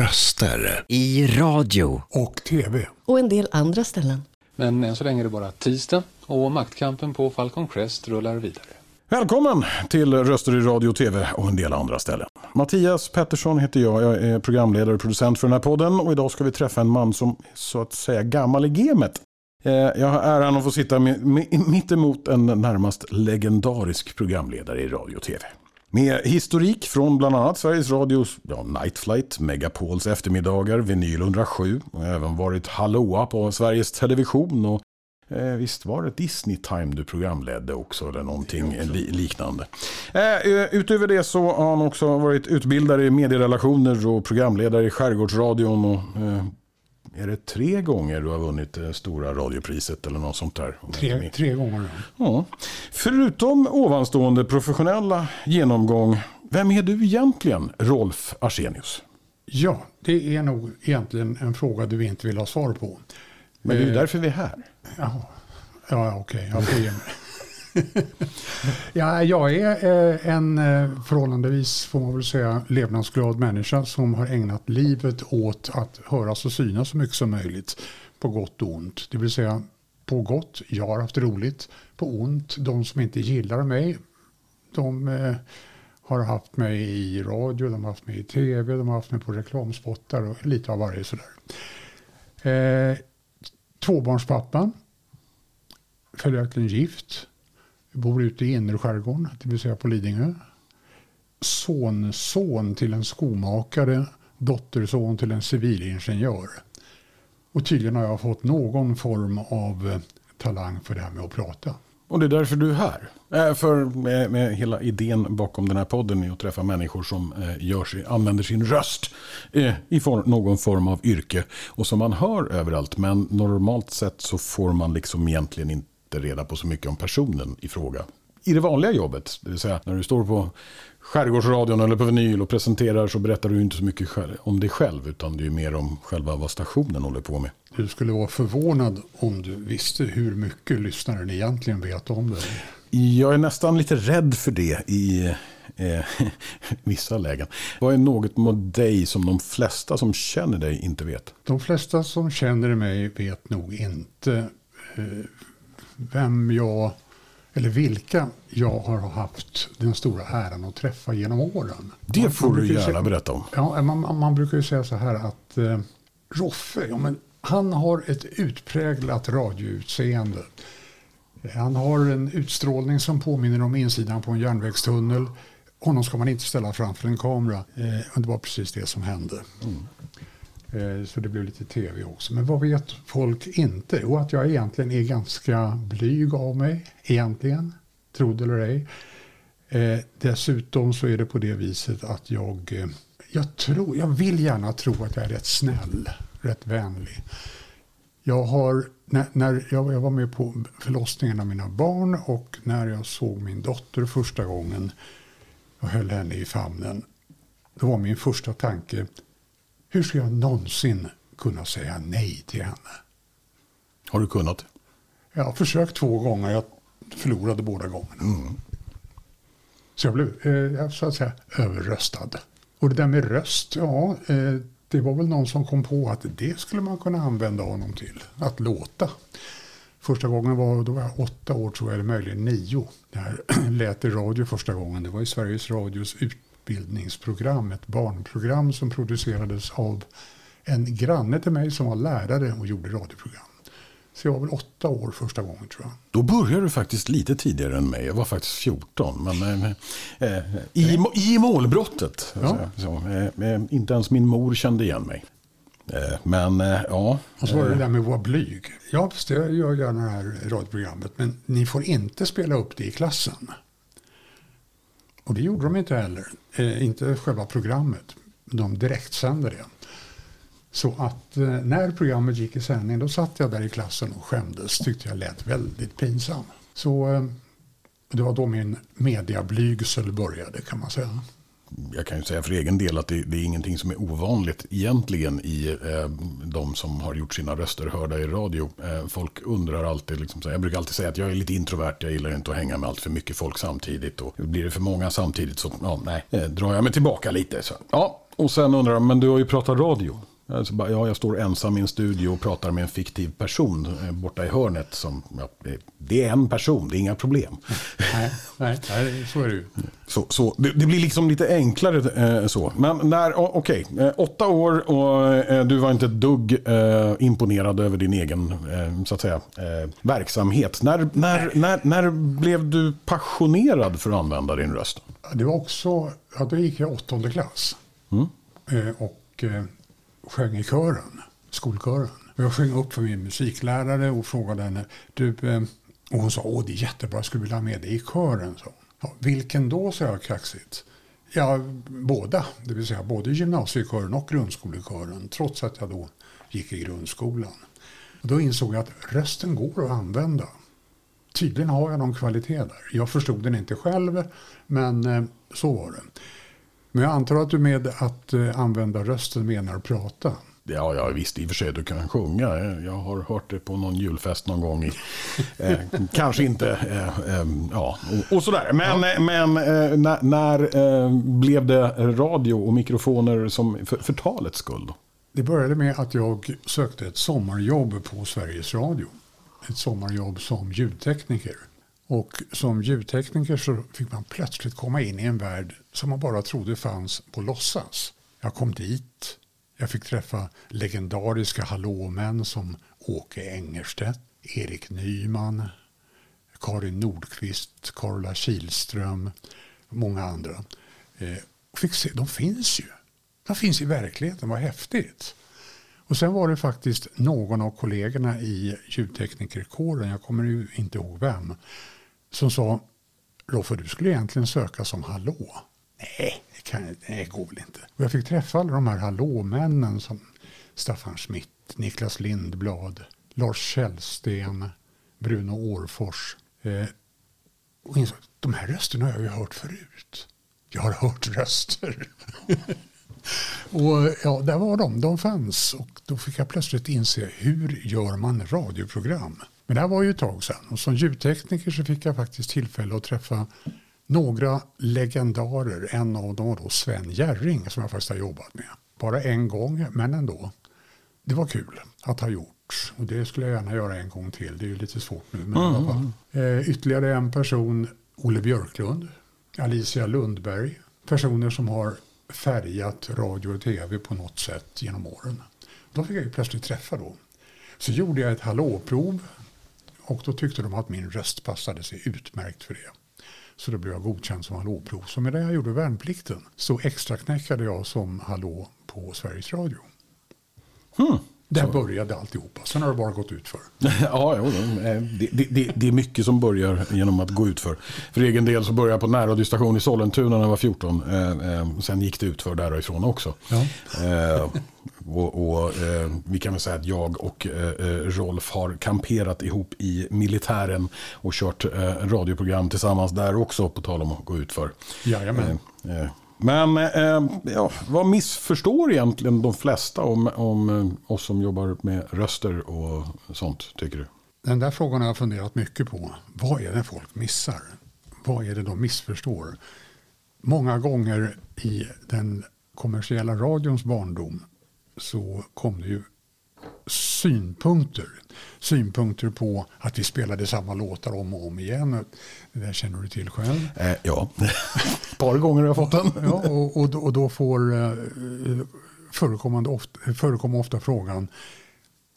röster. I radio. Och tv. Och en del andra ställen. Men än så länge är det bara tisdag och maktkampen på Falcon Crest rullar vidare. Välkommen till Röster i radio och tv och en del andra ställen. Mattias Pettersson heter jag. Jag är programledare och producent för den här podden. Och idag ska vi träffa en man som så att säga gammal i gamet. Eh, jag har äran att få sitta mitt emot en närmast legendarisk programledare i radio och tv. Med historik från bland annat Sveriges Radios ja, Night Flight, Megapols eftermiddagar, Vinyl 107 och även varit hallåa på Sveriges Television och eh, visst var det Disney Time du programledde också eller någonting li liknande. Eh, utöver det så har han också varit utbildare i medierelationer och programledare i Skärgårdsradion och eh, är det tre gånger du har vunnit det stora radiopriset eller något sånt där? Tre, tre gånger. Ja. Förutom ovanstående professionella genomgång, vem är du egentligen, Rolf Arsenius? Ja, det är nog egentligen en fråga du inte vill ha svar på. Men det är ju därför vi är här. Ja, ja okej, okay, jag ge mig. ja, jag är eh, en eh, förhållandevis, får man väl säga, levnadsglad människa som har ägnat livet åt att höras och synas så mycket som möjligt. På gott och ont. Det vill säga på gott, jag har haft roligt. På ont, de som inte gillar mig, de eh, har haft mig i radio, de har haft mig i tv, de har haft mig på reklamspottar och lite av varje sådär. Eh, tvåbarnspappan, följaktligen gift, bor ute i innerskärgården, det vill säga på Lidingö. Sonson till en skomakare, dotterson till en civilingenjör. Och tydligen har jag fått någon form av eh, talang för det här med att prata. Och det är därför du är här. Äh, för med, med, hela idén bakom den här podden är att träffa människor som eh, gör sig, använder sin röst eh, i form, någon form av yrke. Och som man hör överallt. Men normalt sett så får man liksom egentligen inte inte reda på så mycket om personen i fråga. I det vanliga jobbet, det vill säga när du står på Skärgårdsradion eller på vinyl och presenterar så berättar du inte så mycket om dig själv utan det är mer om själva vad stationen håller på med. Du skulle vara förvånad om du visste hur mycket lyssnaren egentligen vet om dig. Jag är nästan lite rädd för det i eh, vissa lägen. Vad är något med dig som de flesta som känner dig inte vet? De flesta som känner mig vet nog inte eh, vem jag, eller vilka jag har haft den stora äran att träffa genom åren. Det får du gärna säga, berätta om. Ja, man, man, brukar ju säga så här att eh, Roffe, ja, men han har ett utpräglat radioutseende. Han har en utstrålning som påminner om insidan på en järnvägstunnel. Honom ska man inte ställa framför en kamera. Eh, det var precis det som hände. Mm. Eh, så det blev lite tv också. Men vad vet folk inte? Jo, att jag egentligen är ganska blyg av mig. Egentligen. Tro det eller ej. Eh, dessutom så är det på det viset att jag, eh, jag, tror, jag vill gärna tro att jag är rätt snäll, rätt vänlig. Jag, har, när, när jag, jag var med på förlossningen av mina barn och när jag såg min dotter första gången och höll henne i famnen. Då var min första tanke, hur ska jag någonsin kunna säga nej till henne? Har du kunnat? Jag har försökt två gånger. Jag förlorade båda gångerna. Mm. Så jag blev eh, så att säga överröstad. Och det där med röst, ja, eh, det var väl någon som kom på att det skulle man kunna använda honom till. Att låta. Första gången var, då var jag åtta år tror jag, eller möjligen nio. När jag lät i radio första gången. Det var i Sveriges Radios ut utbildningsprogram, ett barnprogram som producerades av en granne till mig som var lärare och gjorde radioprogram. Så jag var väl åtta år första gången tror jag. Då började du faktiskt lite tidigare än mig. Jag var faktiskt 14. Men, eh, eh, i, I målbrottet. Ja. Så, eh, eh, inte ens min mor kände igen mig. Eh, men eh, ja. Och så var det det där med att vara blyg. Ja, jag gör gärna det här radioprogrammet. Men ni får inte spela upp det i klassen. Och det gjorde de inte heller. Eh, inte själva programmet. De direktsände det. Så att eh, när programmet gick i sändning då satt jag där i klassen och skämdes. Tyckte jag lät väldigt pinsam. Så eh, det var då min mediablygsel började kan man säga jag kan ju säga för egen del att det, det är ingenting som är ovanligt egentligen i eh, de som har gjort sina röster hörda i radio. Eh, folk undrar alltid, liksom, jag brukar alltid säga att jag är lite introvert, jag gillar inte att hänga med allt för mycket folk samtidigt. Och blir det för många samtidigt så, ja, nej, eh, drar jag mig tillbaka lite. Så, ja, Och sen undrar de, men du har ju pratat radio. Alltså bara, ja, jag står ensam i en studio och pratar med en fiktiv person eh, borta i hörnet. Som, ja, det är en person, det är inga problem. Nej, nej, nej så är det ju. Så, så, det, det blir liksom lite enklare eh, så. Men när, okej, okay, eh, åtta år och eh, du var inte ett dugg eh, imponerad över din egen eh, så att säga, verksamhet. När, när, när, när blev du passionerad för att använda din röst? Det var också, ja, då gick jag åttonde klass. Mm. och sjöng i kören, skolkören. Jag sjöng upp för min musiklärare och frågade henne, du, eh, och hon sa, åh det är jättebra, jag skulle vilja ha med dig i kören. Så. Ja, vilken då, sa jag kaxigt. Ja, båda, det vill säga både gymnasiekören och grundskolekören, trots att jag då gick i grundskolan. Och då insåg jag att rösten går att använda. Tydligen har jag någon kvalitet där. Jag förstod den inte själv, men eh, så var det. Men jag antar att du med att eh, använda rösten menar att prata? Ja, ja, visst i och för sig du kan sjunga. Jag har hört det på någon julfest någon gång. I, eh, kanske inte, eh, eh, ja, och, och, sådär. Men, ja. men eh, när, när eh, blev det radio och mikrofoner som, för, för talets skull? Det började med att jag sökte ett sommarjobb på Sveriges Radio. Ett sommarjobb som ljudtekniker. Och som ljudtekniker så fick man plötsligt komma in i en värld som man bara trodde fanns på låtsas. Jag kom dit. Jag fick träffa legendariska hallåmän som Åke Engerstedt, Erik Nyman, Karin Nordqvist, Karla Kilström och många andra. Eh, fick se, de finns ju. De finns i verkligheten, vad häftigt. Och sen var det faktiskt någon av kollegorna i ljudteknikerkåren, jag kommer ju inte ihåg vem, som sa Roffe, du skulle egentligen söka som hallå. Nej, det, kan, det går väl inte. Och jag fick träffa alla de här hallåmännen som Staffan Schmidt, Niklas Lindblad, Lars Källsten, Bruno Årfors. Eh, och insåg att de här rösterna har jag ju hört förut. Jag har hört röster. och ja, där var de. De fanns. Och då fick jag plötsligt inse hur gör man radioprogram? Men det här var ju ett tag sedan. Och som ljudtekniker så fick jag faktiskt tillfälle att träffa några legendarer. En av dem var då Sven Jerring som jag faktiskt har jobbat med. Bara en gång, men ändå. Det var kul att ha gjort. Och det skulle jag gärna göra en gång till. Det är ju lite svårt nu. Men mm. fall. Eh, ytterligare en person, Olle Björklund. Alicia Lundberg. Personer som har färgat radio och tv på något sätt genom åren. Då fick jag ju plötsligt träffa då. Så gjorde jag ett hallåprov och då tyckte de att min röst passade sig utmärkt för det. Så då blev jag godkänd som hallåprov. Så medan jag gjorde värnplikten så extra knäckade jag som hallå på Sveriges Radio. Hmm. Där började alltihopa. Sen har det bara gått ut för. ja, jo, det, det, det, är mycket som börjar genom att gå ut för. För egen del så började jag på närradiostation i Sollentuna när jag var 14. Eh, eh, sen gick det ut för därifrån också. Ja. Eh, och, och eh, vi kan väl säga att jag och eh, eh, Rolf har kamperat ihop i militären och kört radioprogram tillsammans där också, på tal om att gå ut för. Jajamän. Men eh, ja, vad missförstår egentligen de flesta om, om eh, oss som jobbar med röster och sånt, tycker du? Den där frågan har jag funderat mycket på. Vad är det folk missar? Vad är det de missförstår? Många gånger i den kommersiella radions barndom så kom det ju synpunkter. Synpunkter på att vi spelade samma låtar om och om igen. Det där känner du till själv? Eh, ja, ett par gånger har jag fått den. ja, och, och, och då får eh, förekommande ofta, förekommer ofta frågan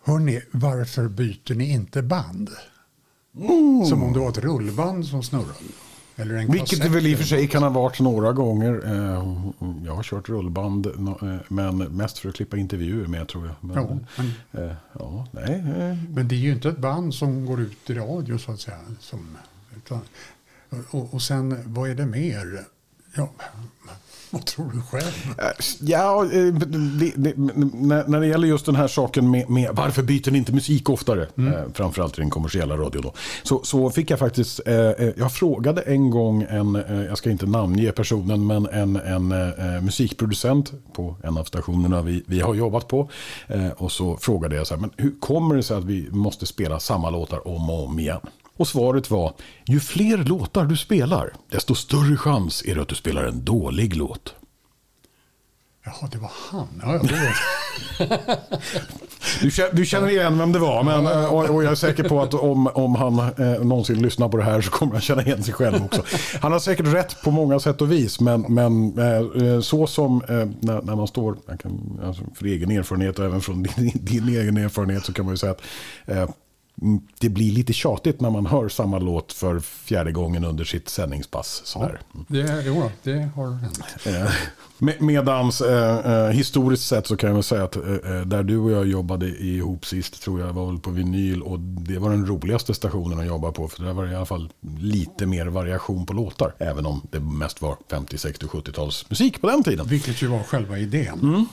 Hörrni, varför byter ni inte band? Mm. Som om det var ett rullband som snurrade. Eller en Vilket det väl i och för sig kan ha varit några gånger. Eh, jag har kört rullband, eh, men mest för att klippa intervjuer med tror jag. Men, ja, men, eh, ja, nej. men det är ju inte ett band som går ut i radio så att säga. Som, utan, och, och sen, vad är det mer? Ja, vad tror du själv? Eh, ja, eh, när det gäller just den här saken med, med varför byter ni inte musik oftare, mm. Eh, framförallt i den kommersiella radio då, så, så fick jag faktiskt, jag frågade en gång en, jag ska inte namnge personen, men en, en musikproducent på en av stationerna vi, vi har jobbat på. Och så frågade jag så här, men hur kommer det sig att vi måste spela samma låtar om och om igen? Och svaret var, ju fler låtar du spelar, desto större chans är det att du spelar en dålig låt. Jaha, det var han. Ja, jag vet. Du, känner, igen vem det var, men, eh, och, jag är säker på att om, om han eh, någonsin lyssnar på det här så kommer han känna igen sig själv också. Han har säkert rätt på många sätt och vis, men, men eh, så som eh, när, när man står, kan, alltså för egen erfarenhet och även från din, din egen erfarenhet så kan man ju säga att eh, det blir lite tjatigt när man hör samma låt för fjärde gången under sitt sändningspass. Sådär. Det, jo, det har hänt. Eh, med- Medans eh, eh, historiskt sett så kan jag väl säga att eh, eh, där du och jag jobbade ihop sist tror jag var väl på vinyl och det var den roligaste stationen att jobba på för där var det i alla fall lite mer variation på låtar. Även om det mest var 50, 60, 70-tals musik på den tiden. Vilket ju var själva idén. Mm.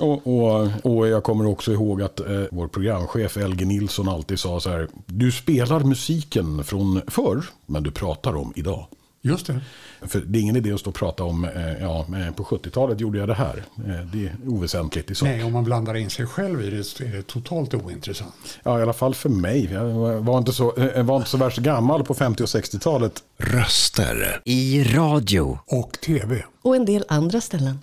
Och, och, och jag kommer också ihåg att eh, vår programchef Elge Nilsson alltid sa så här. Du spelar musiken från förr men du pratar om idag. Just det. För det är ingen idé att stå och prata om, eh, ja, eh, på 70-talet gjorde jag det här. Eh, Det är oväsentligt i sak. Nej, om man blandar in sig själv i det så är det totalt ointressant. Ja, i alla fall för mig. Jag var inte så, eh, var inte så värst gammal på 50 och 60-talet. Röster i radio. Och tv. och en del andra ställen.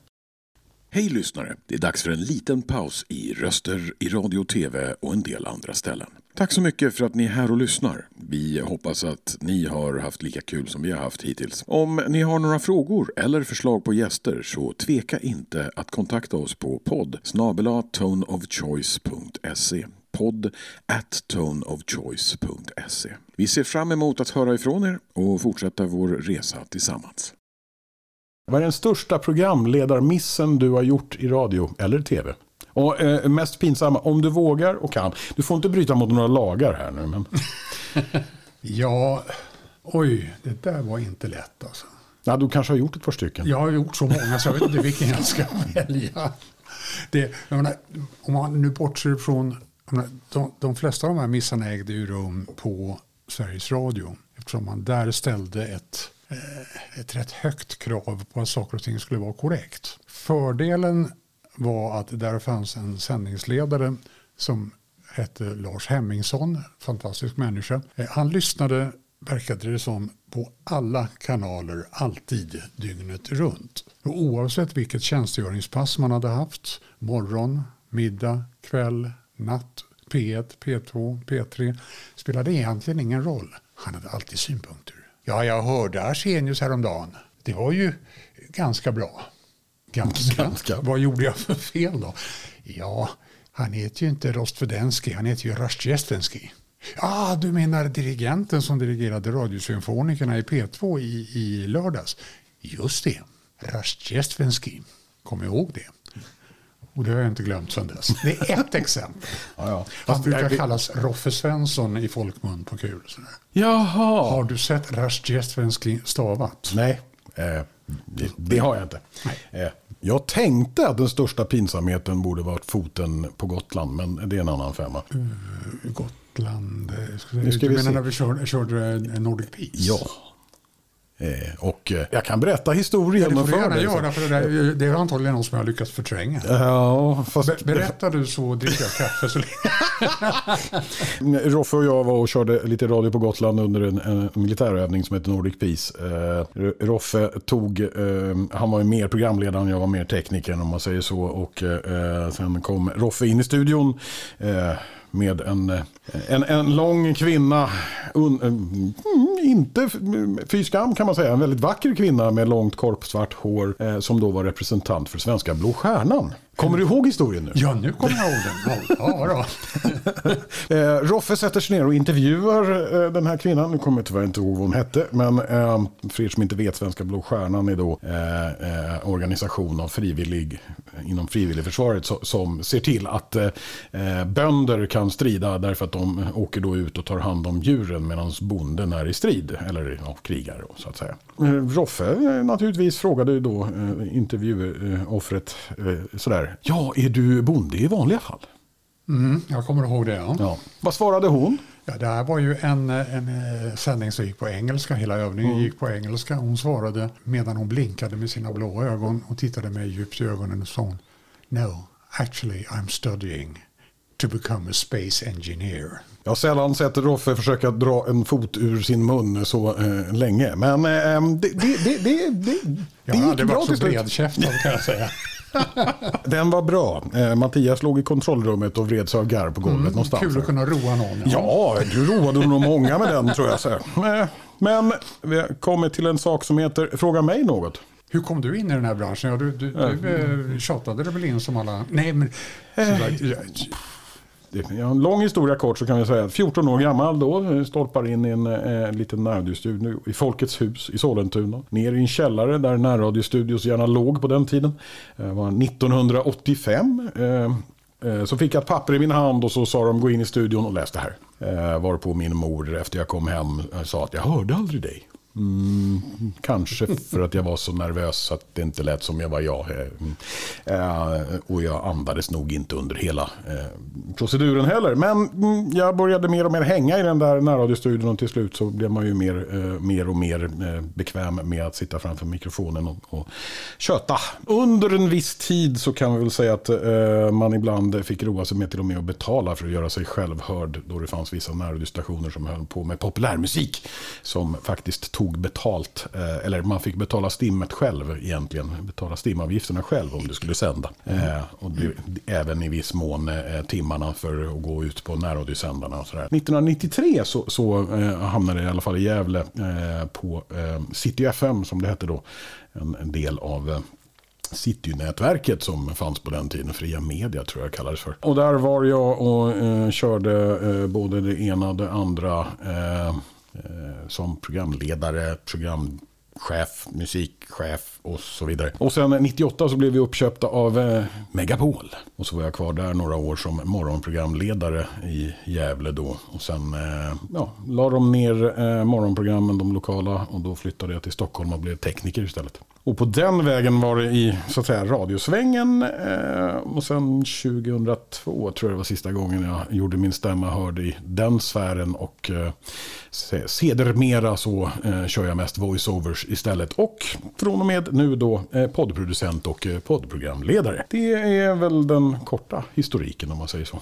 Hej lyssnare! Det är dags för en liten paus i röster i radio och tv och en del andra ställen. Tack så mycket för att ni är här och lyssnar. Vi hoppas att ni har haft lika kul som vi har haft hittills. Om ni har några frågor eller förslag på gäster så tveka inte att kontakta oss på podd snabela toneofchoice.se podd at toneofchoice.se Vi ser fram emot att höra ifrån er och fortsätta vår resa tillsammans. Vad är den största programledarmissen du har gjort i radio eller tv? Och eh, mest pinsamma, om du vågar och kan. Du får inte bryta mot några lagar här nu. Men... Ja, oj, det där var inte lätt alltså. Ja, du kanske har gjort ett par stycken. Jag har gjort så många så jag vet inte vilken jag ska välja. Det, jag menar, om man nu bortser från, menar, de, de flesta av de här missarna ägde ju rum på Sveriges Radio. Eftersom man där ställde ett, Eh, ett rätt högt krav på att saker och ting skulle vara korrekt. Fördelen var att där fanns en sändningsledare som hette Lars Hemmingsson, fantastisk människa. Eh, han lyssnade, verkade det som, på alla kanaler alltid dygnet runt. Och oavsett vilket tjänstgöringspass man hade haft, morgon, middag, kväll, natt, P1, P2, P3, spelade egentligen ingen roll. Han hade alltid synpunkter. Ja, jag hörde Arsenius häromdagen. Det var ju ganska bra. Ganska. Ganska. Vad gjorde jag för fel då? Ja, han heter ju inte Rostvedensky, han heter ju Rastjestensky. Ja, du menar dirigenten som dirigerade Radiosymfonikerna i P2 i, i lördags? Just det, Rastjestensky. Kom ihåg det. Och det har jag inte glömt sedan dess. Det är ett exempel. Ja, ja. Han brukar kallas Roffe Svensson i folkmun på kul. sådär. Jaha. Har du sett Rastjestensky stavat? Nej, eh, det, det har jag inte. Eh, jag tänkte att den största pinsamheten borde varit foten på Gotland, men det är en annan femma. Gotland. eh, Ska du menar när vi körde, körde Nordic Peace? Ja. Eh, och eh, jag kan berätta historien. Ja, det får du gärna göra, för det, där, det är antagligen någon som jag har lyckats förtränga. Ja, fast Be- Berättar du så dricker jag kaffe så länge. Roffe och jag var och körde lite radio på Gotland under en, en militärövning som heter Nordic Peace. Eh, Roffe tog, eh, han var ju mer programledare än jag var mer tekniker om man säger så. Och eh, sen kom Roffe in i studion eh, med en, en, en lång kvinna, un, inte fy skam kan man säga, en väldigt vacker kvinna med långt korpsvart hår eh, som då var representant för svenska Blå Stjärnan. Kommer du ihåg historien nu? Ja, nu kommer jag ihåg den. Ja, då. Eh, Roffe sätter sig ner och intervjuar eh, den här kvinnan. Nu kommer jag tyvärr inte ihåg vad hon hette. Men eh, för er som inte vet, Svenska Blå Stjärnan är då eh, organisation av frivillig, inom frivilligförsvaret so, som ser till att bönder kan strida därför att de åker då ut och tar hand om djuren medan bonden är i strid. Eller ja, krigar då, så att säga. Roffe naturligtvis frågade då eh, intervjuoffret eh, Ja, är du bonde i vanliga fall? Mm, jag kommer ihåg det. Ja. Ja. Vad svarade hon? Ja, det här var ju en, en eh, sändning som gick på engelska. Hela övningen Mm. gick på engelska. Hon svarade medan hon blinkade med sina blå ögon och tittade mig djupt i ögonen och sa hon, No, actually I'm studying to become a space engineer. Jag har sällan sett Roffe försöka dra en fot ur sin mun så eh, länge. Men eh, det, det, det, det, det, det Jag har gick aldrig bra varit till så slut. bredkäftad kan jag säga. Den var bra. Eh, Mattias låg i kontrollrummet och vreds av garv på golvet någonstans. Kul att kunna roa någon. Ja, du roade nog många med den tror jag. Så. Eh, Men vi kommit till en sak som heter Fråga mig något. Hur kom du in i den här branschen? Ja, du du, du eh, tjatade dig väl in som alla... Nej, men... sådär, en lång historia kort så kan vi säga att 14 år gammal då eh, stolpar in i en eh, liten närradiostudio i Folkets hus i Sollentuna. Ner i en källare där närradiostudios gärna låg på den tiden. Det var 1985. Eh, eh, så fick jag ett papper i min hand och så sa de gå in i studion och läs det här. Eh, varpå min mor efter jag kom hem sa att jag hörde aldrig dig. Mm, kanske för att jag var så nervös att det inte lät som jag var jag. Eh, mm. eh, och jag andades nog inte under hela eh, proceduren heller. Men mm, jag började mer och mer hänga i den där närradiostudion och till slut så blev man ju mer, eh, mer och mer eh, bekväm med att sitta framför mikrofonen och, och köta. Under en viss tid så kan vi väl säga att eh, man ibland fick roa sig med till och med att betala för att göra sig själv hörd. Då det fanns vissa närradiostationer som höll på med populärmusik som faktiskt tog betalt. Eh, eller man fick betala stimmet själv egentligen. Betala stimavgifterna själv om du skulle sända. Eh, och det, även i viss mån eh, timmarna för att gå ut på närradiosändarna. Och sådär. 1993 så, så hamnade jag i alla fall i Gävle på City FM som det hette då. En, del av Citynätverket som fanns på den tiden, Fria Media tror jag kallades för. Och där var jag och eh, körde eh, både det ena och det andra eh, Eh, som programledare, program chef, musikchef och så vidare. Och sen 98 så blev vi uppköpta av eh, Megapol. Och så var jag kvar där några år som morgonprogramledare i Gävle då. Och sen eh, ja, la de ner eh, morgonprogrammen, de lokala. Och då flyttade jag till Stockholm och blev tekniker istället. Och på den vägen var det i så att säga, radiosvängen. Eh, och sen 2002 tror jag det var sista gången jag gjorde min stämma hörd i den sfären. Och eh, sedermera så eh, kör jag mest voiceovers istället. Och från och med nu då eh, poddproducent och eh, poddprogramledare. Det är väl den korta historiken om man säger så.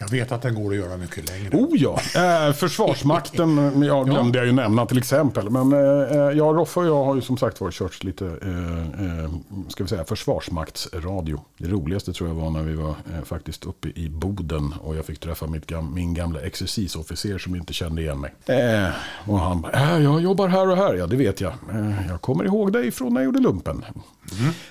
Jag vet att den går att göra mycket längre. Oh ja, eh, Försvarsmakten ja, glömde jag ju nämna till exempel. Men eh, ja, Roffe och jag har ju som sagt var kört lite eh, eh, ska vi säga, försvarsmaktsradio. Det roligaste tror jag var när vi var eh, faktiskt uppe i Boden och jag fick träffa mitt min gamla exercisofficer som inte kände igen mig. Eh, och han bara, äh, jag jobbar här och här. Ja, det vet jag. Eh, jag kommer ihåg dig från när jag gjorde lumpen.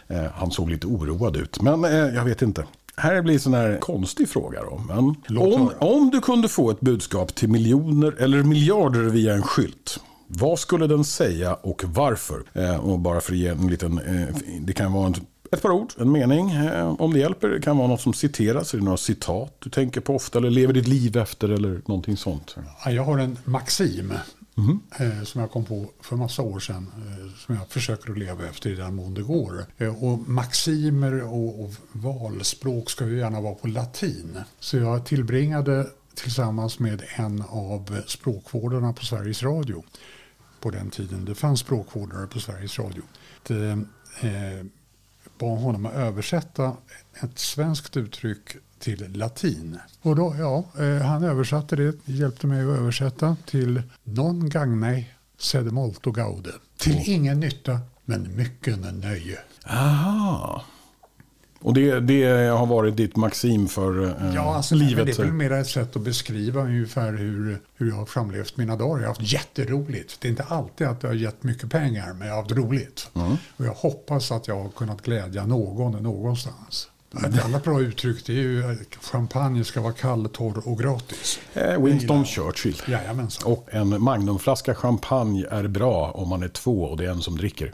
Eh, han såg lite oroad ut, men eh, jag vet inte. Här blir en sån här konstig fråga då. Men om, om du kunde få ett budskap till miljoner eller miljarder via en skylt. Vad skulle den säga och varför? Eh, och bara för att ge en liten, eh, det kan vara en, ett par ord, en mening. Eh, om det hjälper, det kan vara något som citeras. Är det några citat du tänker på ofta eller lever ditt liv efter eller någonting sånt? Ja, Jag har en maxim Mm-hmm. eh, som jag kom på för massa år sedan eh, som jag försöker att leva efter i den mån det går. Eh, och maximer och, och valspråk ska ju gärna vara på latin. Så jag tillbringade tillsammans med en av språkvårdarna på Sveriges Radio på den tiden det fanns språkvårdare på Sveriges Radio. Det, eh, eh, bad honom att översätta ett svenskt uttryck till latin. Och då, ja, eh, han översatte det, hjälpte mig att översätta till non gagne sed molto gaude. Till ingen nytta, men mycket nöje. Aha. Och det, det har varit ditt maxim för eh, Ja, alltså, livet? det är väl mer ett sätt att beskriva ungefär hur, hur jag har framlevt mina dagar. Jag har haft jätteroligt. Det är inte alltid att det har gett mycket pengar, men jag har haft roligt. Och jag hoppas att jag har kunnat glädja någon någonstans. Ett annat bra uttryck det är ju att champagne ska vara kall, torr och gratis. Eh, Winston Churchill. Jajamensan. Och en magnumflaska champagne är bra om man är två och det är en som dricker.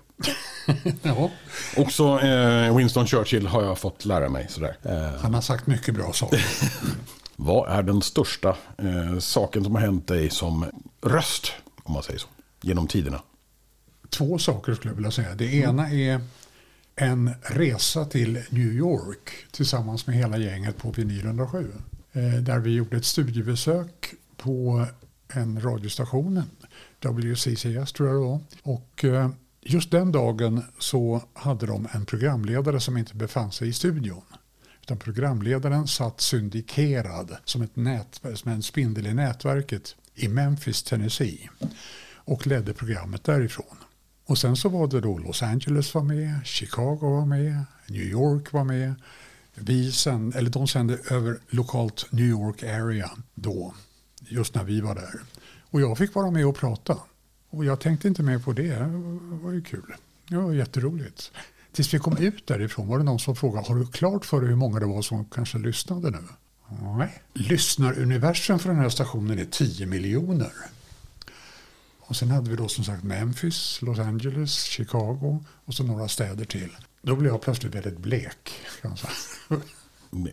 Ja, Också eh, Winston Churchill har jag fått lära mig. Sådär. Eh, han har sagt mycket bra saker. vad är den största eh, saken som har hänt dig som röst, om man säger så, genom tiderna? Två saker skulle jag vilja säga. Det ena är en resa till New York tillsammans med hela gänget på Vinyl 107. Eh, där vi gjorde ett studiebesök på en radiostation, WCCS tror jag det var. Och eh, just den dagen så hade de en programledare som inte befann sig i studion. Utan programledaren satt syndikerad som, ett nät, som en spindel i nätverket i Memphis, Tennessee och ledde programmet därifrån. Och sen så var det då Los Angeles var med, Chicago var med, New York var med. Vi sänd, eller de sände över lokalt New York area då, just när vi var där. Och jag fick vara med och prata. Och jag tänkte inte mer på det, det var ju kul. Det var jätteroligt. Tills vi kom ut därifrån var det någon som frågade, har du klart för dig hur många det var som kanske lyssnade nu? Nej. Lyssnaruniversum för den här stationen är 10 miljoner. Och sen hade vi då som sagt Memphis, Los Angeles, Chicago och så några städer till. Då blev jag plötsligt väldigt blek. Kan.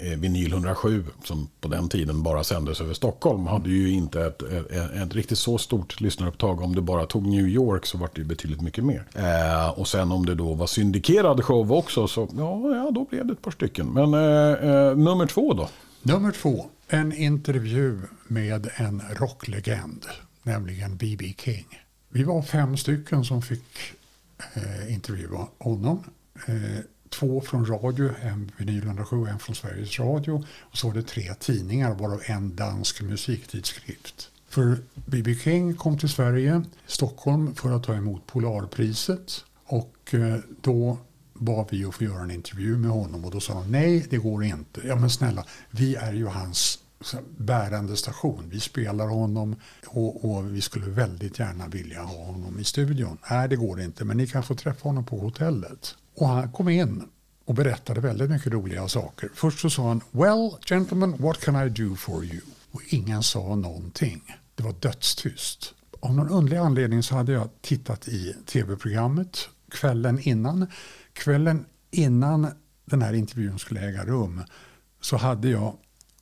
Eh, Vinyl 107 som på den tiden bara sändes över Stockholm hade ju inte ett, ett, ett riktigt så stort lyssnarupptag. Om det bara tog New York så var det betydligt mycket mer. Eh, och sen om det då var syndikerad show också så ja, ja då blev det ett par stycken. Men eh, eh, nummer två då? Nummer två, en intervju med en rocklegend, nämligen B.B. King. Vi var fem stycken som fick eh, intervjua honom. Eh, två från radio, en Vinyl 107 och en från Sveriges Radio. Och så var det tre tidningar, varav en dansk musiktidskrift. För B.B. King kom till Sverige, Stockholm, för att ta emot Polarpriset. Och eh, då bad vi att få göra en intervju med honom och då sa han nej, det går inte. Ja men snälla, vi är ju hans bärande station. Vi spelar honom och, och, vi skulle väldigt gärna vilja ha honom i studion. Nej, det går inte, men ni kan få träffa honom på hotellet. Och han kom in och berättade väldigt mycket roliga saker. Först så sa han Well, gentlemen, what can I do for you? Och ingen sa någonting. Det var dödstyst. Av någon underlig anledning så hade jag tittat i tv-programmet kvällen innan. Kvällen innan den här intervjun skulle äga rum så hade jag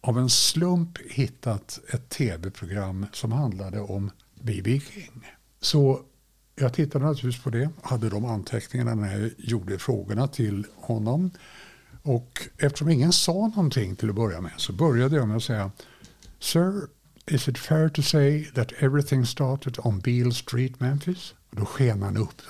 av en slump hittat ett tv-program som handlade om B.B. King. Så jag tittade naturligtvis på det, hade de anteckningarna när jag gjorde frågorna till honom. Och eftersom ingen sa någonting till att börja med så började jag med att säga Sir, is it fair to say that everything started on Beale Street, Memphis? Och då sken han upp.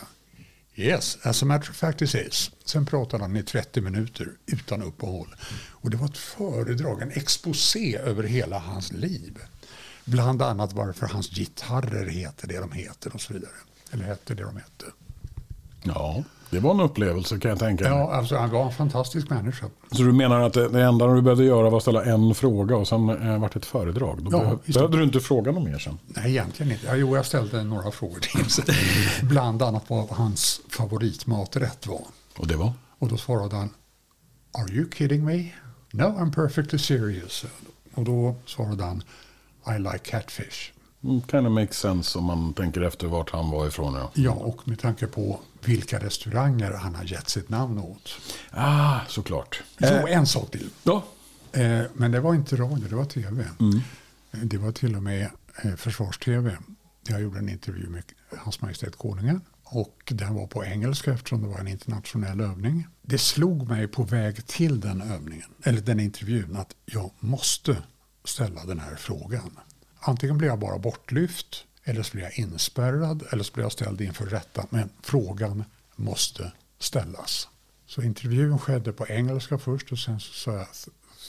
Yes, as a matter of fact it is. Sen pratade han i 30 minuter utan uppehåll. Och det var ett föredrag, en exposé över hela hans liv. Bland annat varför hans gitarrer heter det de heter och så vidare. Eller hette det de hette. Ja, det var en upplevelse kan jag tänka mig. Ja, alltså han var en fantastisk människa. Så du menar att det, enda du behövde göra var att ställa en fråga och sen eh, vart det ett föredrag? Då Ja, behöv, behövde du inte fråga något mer sen? Nej, egentligen inte. Ja, jo, jag ställde några frågor till. Bland annat vad hans favoritmaträtt var. Och det var? Och då svarade han Are you kidding me? No, I'm perfectly serious. Och då svarade han I like catfish. Mm, kind of makes sense om man tänker efter vart han var ifrån. Ja, Ja, och med tanke på vilka restauranger han har gett sitt namn åt. ah, såklart. Jo, Eh, en sak till. ja. Eh, men det var inte radio, det var tv. Eh, Det var till och med eh, försvars-tv. Jag gjorde en intervju med Hans Majestät Konungen. Och den var på engelska eftersom det var en internationell övning. Det slog mig på väg till den övningen, eller den intervjun, att jag måste ställa den här frågan. Antingen blir jag bara bortlyft, eller så blir jag inspärrad, eller så blir jag ställd inför rätta. Men frågan måste ställas. Så intervjun skedde på engelska först och sen så sa jag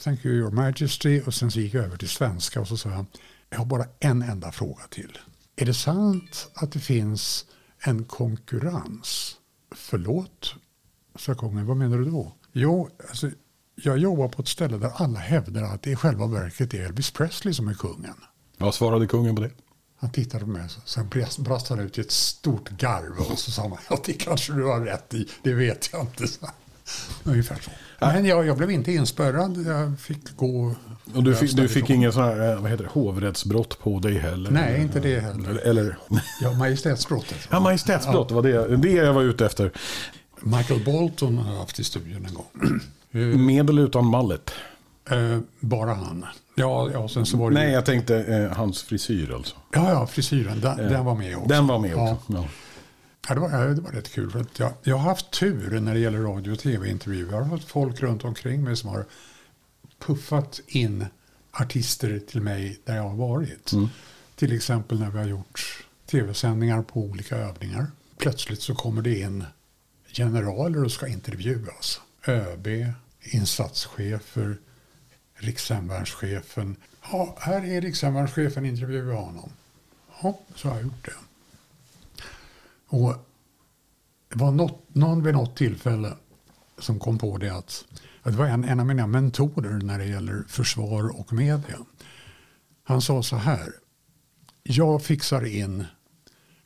Thank you your majesty och sen så gick jag över till svenska och så sa jag Jag har bara en enda fråga till. Är det sant att det finns en konkurrens? Förlåt, sa kungen. Vad menar du då? Jo, alltså, jag jobbar på ett ställe där alla hävdar att det i själva verket är Elvis Presley som är kungen. Vad svarade kungen på det? Han tittade på mig och sen brast- han ut i ett stort garv och så sa han ja det kanske du har rätt i, det vet jag inte. Så. Ungefär så. Men jag, jag blev inte inspärrad, jag fick gå. Och du fick, du fick ingen sån här, eh, vad heter det, hovrättsbrott på dig heller? Nej, inte det heller. Eller, eller Ja, majestätsbrottet. ja, majestätsbrott, var det, det jag var ute efter. Michael Bolton har haft i studion en gång. Med eller utan mallet? Eh, bara han. Ja, ja, sen så var det Nej, jag tänkte eh, hans frisyr alltså. Ja, ja, frisyren, den, den var med också. Den var med också. Ja. Ja, det, var, ja, det var rätt kul. För att jag, jag har haft tur när det gäller radio och tv-intervjuer. Jag har haft folk runt omkring mig som har puffat in artister till mig där jag har varit. Till exempel när vi har gjort tv-sändningar på olika övningar. Plötsligt så kommer det in generaler och ska intervjuas. ÖB, insatschefer, rikshemvärnschefen. Ja, här är rikshemvärnschefen, intervjua honom. Ja, så har jag gjort det. Och Det var något, någon vid något tillfälle som kom på det att, att det var en, en av mina mentorer när det gäller försvar och media. Han sa så här. Jag fixar in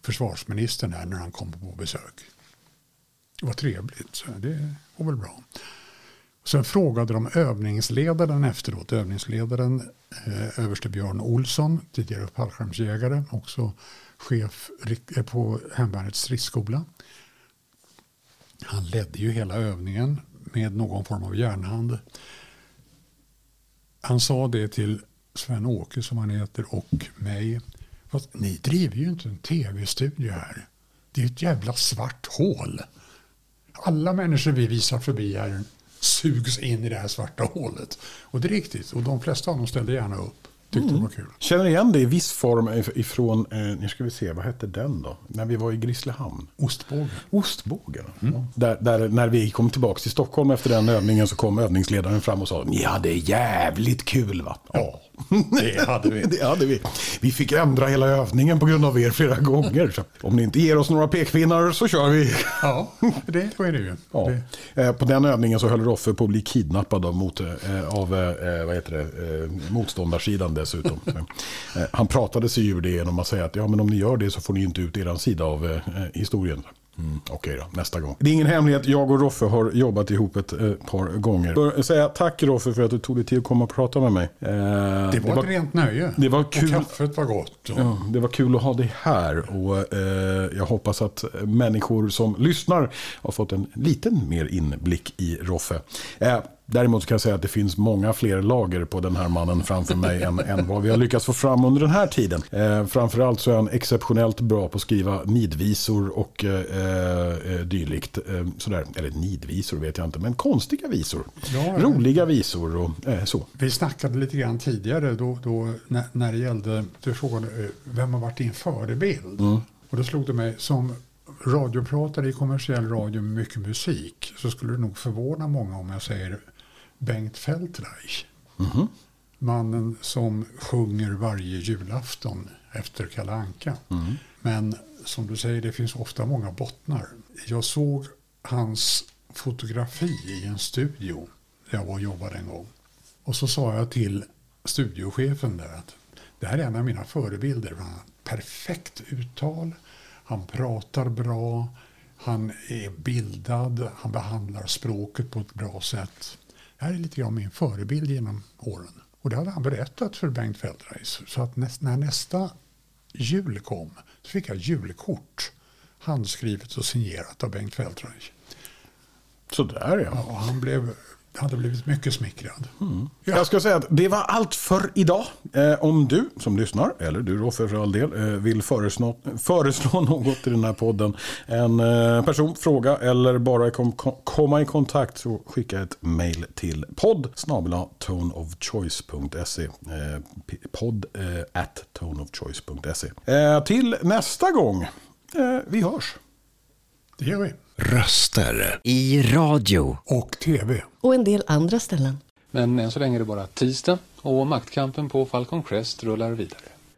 försvarsministern här när han kommer på besök. Det var trevligt, så det går väl bra. Sen frågade de övningsledaren efteråt, övningsledaren eh, överste Björn Olsson, tidigare fallskärmsjägare, också chef eh, på hemvärnets stridsskola. Han ledde ju hela övningen med någon form av järnhand. Han sa det till Sven-Åke som han heter och mig. Fast ni driver ju inte en tv-studio här. Det är ett jävla svart hål. Alla människor vi visar förbi här sugs in i det här svarta hålet. Och det är riktigt. Och de flesta av dem ställde gärna upp. Tyckte mm. det var kul. Känner igen det i viss form ifrån, eh, nu ska vi se, vad hette den då? När vi var i Grisslehamn. Ostbågen. Ostbågen. Mm. Där, där, när vi kom tillbaka till Stockholm efter den övningen så kom övningsledaren fram och sa, ni hade jävligt kul va? Ja. Det hade vi. det hade vi. Vi fick ändra hela övningen på grund av er flera gånger. Så om ni inte ger oss några pekpinnar så kör vi. Ja, det är det ju. Ja. Det. Eh, på den övningen så höll Roffe på att bli kidnappad av, mot, eh, av eh, vad heter det, motståndarsidan dessutom. Han pratade sig ur det genom att säga att ja, men om ni gör det så får ni inte ut er sida av historien. Mm, Okej då, nästa gång. Det är ingen hemlighet, jag och Roffe har jobbat ihop ett eh, par gånger. Jag vill säga tack Roffe för att du tog dig tid att komma och prata med mig. Eh, det, var det var ett rent nöje. Det var kul. Och kaffet var gott. Och... Ja, det var kul att ha dig här. Och, eh, jag hoppas att människor som lyssnar har fått en liten mer inblick i Roffe. Däremot kan jag säga att det finns många fler lager på den här mannen framför mig än, än vad vi har lyckats få fram under den här tiden. Eh, framförallt så är han exceptionellt bra på att skriva nidvisor och eh, eh, dylikt. Eh, sådär. Eller nidvisor vet jag inte, men konstiga visor. Ja, Roliga visor och eh, så. Vi snackade lite grann tidigare då, då när, när det gällde, du frågade eh, vem har varit din förebild? Mm. Och då slog det mig som radiopratare i kommersiell radio med mycket musik så skulle det nog förvåna många om jag säger Bengt Feldreich. Mm. Mannen som sjunger varje julafton efter Kalle Anka. Mm. Men som du säger, det finns ofta många bottnar. Jag såg hans fotografi i en studio där jag var och jobbade en gång. Och så sa jag till studiochefen där att det här är en av mina förebilder. Han har perfekt uttal, han pratar bra, han är bildad, han behandlar språket på ett bra sätt. Här är lite grann min förebild genom åren. Och det hade han berättat för Bengt Feldreis. Så att näst, när nästa jul kom så fick jag julkort handskrivet och signerat av Bengt Feldreis. Sådär ja. ja och han blev hade blivit mycket smickrad. Mm. Ja. Jag ska säga att det var allt för idag. Eh, om du som lyssnar, eller du Roffe för all del, eh, vill föreslå, föreslå något i den här podden, en eh, person, fråga eller bara kom, kom, komma i kontakt så skicka ett mail till podd toneofchoice.se eh, podd eh, at toneofchoice.se eh, Till nästa gång, vi hörs. Det gör vi. Röster i radio och tv. Och en del andra ställen. Men än så länge är det bara tisdag och maktkampen på Falcon Crest rullar vidare.